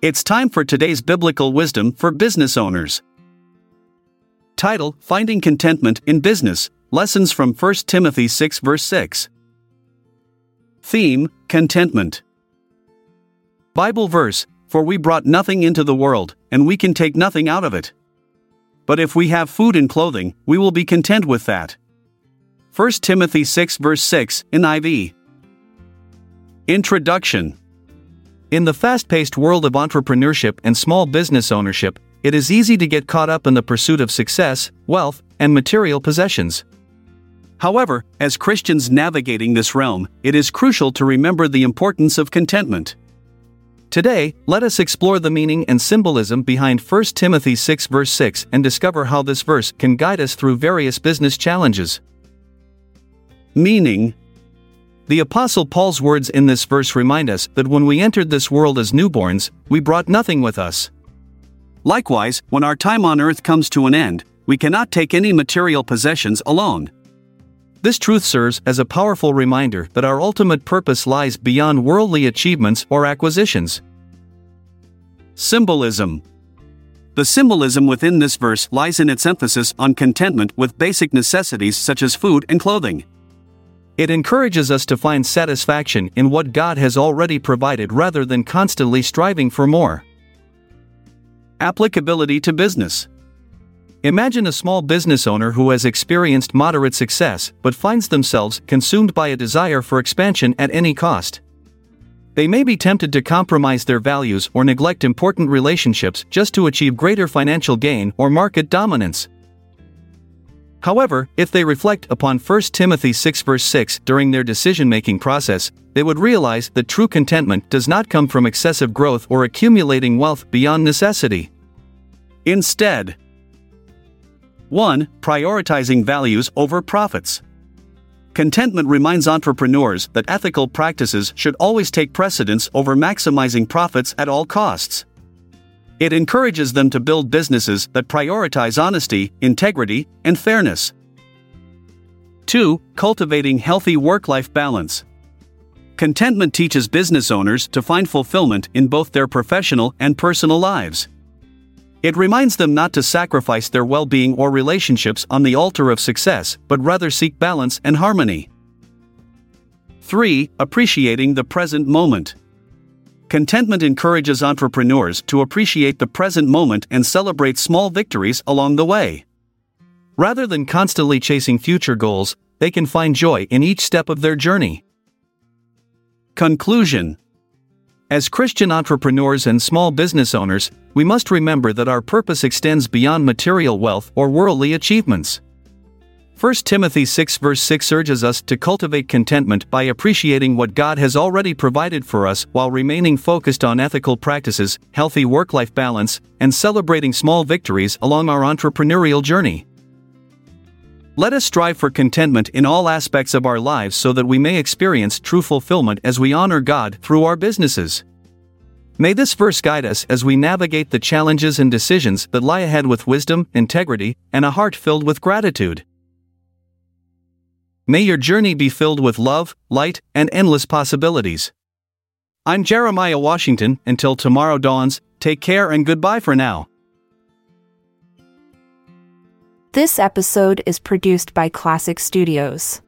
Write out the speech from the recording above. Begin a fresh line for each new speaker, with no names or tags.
It's time for today's biblical wisdom for business owners. Title Finding Contentment in Business Lessons from 1 Timothy 6, verse 6. Theme Contentment. Bible verse For we brought nothing into the world, and we can take nothing out of it. But if we have food and clothing, we will be content with that. 1 Timothy 6, verse 6, NIV. Introduction in the fast paced world of entrepreneurship and small business ownership, it is easy to get caught up in the pursuit of success, wealth, and material possessions. However, as Christians navigating this realm, it is crucial to remember the importance of contentment. Today, let us explore the meaning and symbolism behind 1 Timothy 6 verse 6 and discover how this verse can guide us through various business challenges. Meaning the Apostle Paul's words in this verse remind us that when we entered this world as newborns, we brought nothing with us. Likewise, when our time on earth comes to an end, we cannot take any material possessions alone. This truth serves as a powerful reminder that our ultimate purpose lies beyond worldly achievements or acquisitions. Symbolism The symbolism within this verse lies in its emphasis on contentment with basic necessities such as food and clothing. It encourages us to find satisfaction in what God has already provided rather than constantly striving for more. Applicability to business. Imagine a small business owner who has experienced moderate success but finds themselves consumed by a desire for expansion at any cost. They may be tempted to compromise their values or neglect important relationships just to achieve greater financial gain or market dominance. However, if they reflect upon 1 Timothy 6 verse 6 during their decision making process, they would realize that true contentment does not come from excessive growth or accumulating wealth beyond necessity. Instead, 1. Prioritizing values over profits. Contentment reminds entrepreneurs that ethical practices should always take precedence over maximizing profits at all costs. It encourages them to build businesses that prioritize honesty, integrity, and fairness. 2. Cultivating healthy work life balance. Contentment teaches business owners to find fulfillment in both their professional and personal lives. It reminds them not to sacrifice their well being or relationships on the altar of success, but rather seek balance and harmony. 3. Appreciating the present moment. Contentment encourages entrepreneurs to appreciate the present moment and celebrate small victories along the way. Rather than constantly chasing future goals, they can find joy in each step of their journey. Conclusion As Christian entrepreneurs and small business owners, we must remember that our purpose extends beyond material wealth or worldly achievements. 1 Timothy 6 verse 6 urges us to cultivate contentment by appreciating what God has already provided for us while remaining focused on ethical practices, healthy work life balance, and celebrating small victories along our entrepreneurial journey. Let us strive for contentment in all aspects of our lives so that we may experience true fulfillment as we honor God through our businesses. May this verse guide us as we navigate the challenges and decisions that lie ahead with wisdom, integrity, and a heart filled with gratitude. May your journey be filled with love, light, and endless possibilities. I'm Jeremiah Washington. Until tomorrow dawns, take care and goodbye for now.
This episode is produced by Classic Studios.